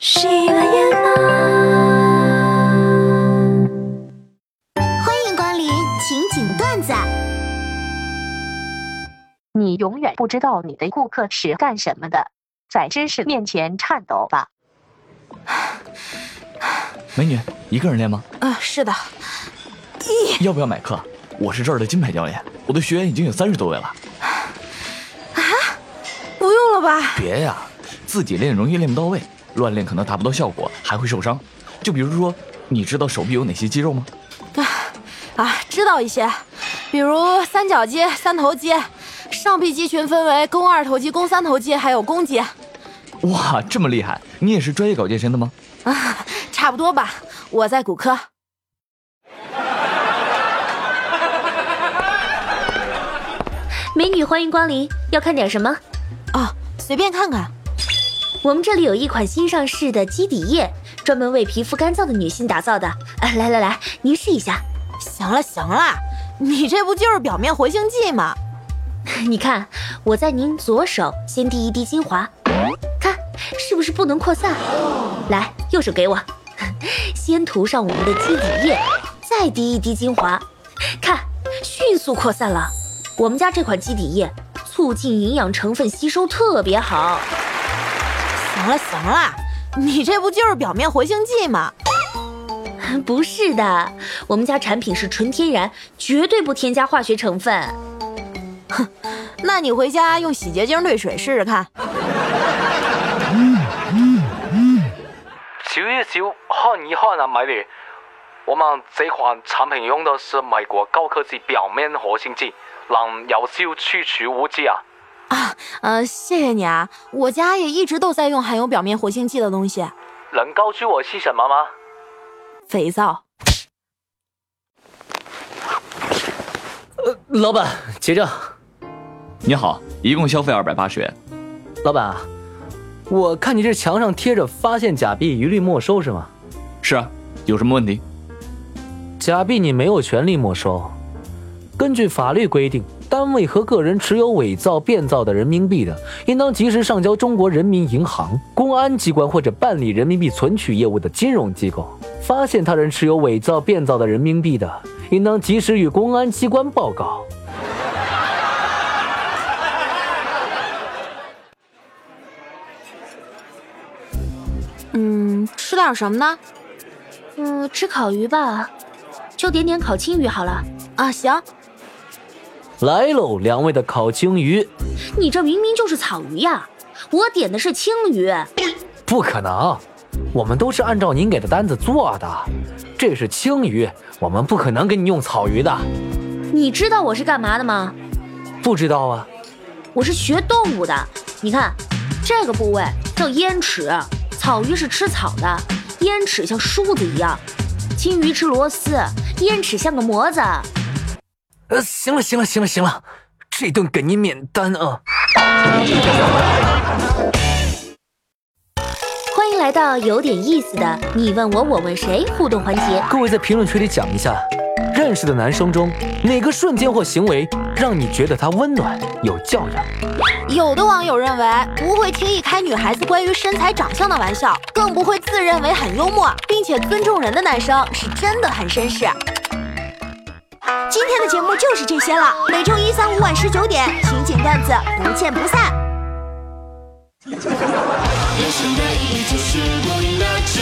喜马拉雅，欢迎光临情景段子。你永远不知道你的顾客是干什么的，在知识面前颤抖吧。美女，一个人练吗？啊，是的，要不要买课？我是这儿的金牌教练，我的学员已经有三十多位了。啊不用了吧？别呀，自己练容易练不到位，乱练可能达不到效果，还会受伤。就比如说，你知道手臂有哪些肌肉吗？啊，知道一些，比如三角肌、三头肌，上臂肌群分为肱二头肌、肱三头肌，还有肱肌。哇，这么厉害！你也是专业搞健身的吗？啊，差不多吧。我在骨科。美女，欢迎光临，要看点什么？哦，随便看看。我们这里有一款新上市的基底液，专门为皮肤干燥的女性打造的。啊，来来来，您试一下。行了行了，你这不就是表面活性剂吗？你看，我在您左手先滴一滴精华，看是不是不能扩散？来，右手给我，先涂上我们的基底液，再滴一滴精华，看，迅速扩散了。我们家这款基底液促进营养成分吸收特别好。行了行了，你这不就是表面活性剂吗？不是的，我们家产品是纯天然，绝对不添加化学成分。哼，那你回家用洗洁精兑水试试看。小一小，看一看啊，美女，我们这款产品用的是美国高科技表面活性剂，能有效去除污渍啊。啊，呃，谢谢你啊，我家也一直都在用含有表面活性剂的东西。能告诉我是什么吗？肥皂。呃，老板结账。你好，一共消费二百八十元。老板，我看你这墙上贴着“发现假币一律没收”是吗？是啊，有什么问题？假币你没有权利没收。根据法律规定，单位和个人持有伪造、变造的人民币的，应当及时上交中国人民银行、公安机关或者办理人民币存取业务的金融机构。发现他人持有伪造、变造的人民币的，应当及时与公安机关报告。嗯，吃点什么呢？嗯，吃烤鱼吧，就点点烤青鱼好了。啊，行。来喽，两位的烤青鱼。你这明明就是草鱼呀！我点的是青鱼。不可能，我们都是按照您给的单子做的。这是青鱼，我们不可能给你用草鱼的。你知道我是干嘛的吗？不知道啊。我是学动物的。你看，这个部位叫燕齿，草鱼是吃草的，燕齿像梳子一样。青鱼吃螺丝，燕齿像个模子。呃，行了行了行了行了，这顿给您免单啊！欢迎来到有点意思的你问我我问谁互动环节。各位在评论区里讲一下，认识的男生中哪个瞬间或行为让你觉得他温暖有教养？有的网友认为不会轻易开女孩子关于身材长相的玩笑，更不会自认为很幽默并且尊重人的男生是真的很绅士。今天的节目就是这些了，每周一、三、五晚十九点，情景段子不见不散。人生的意义就是过瘾乐事，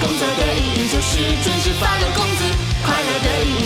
工作的意义就是准时发了工资，快乐的意义。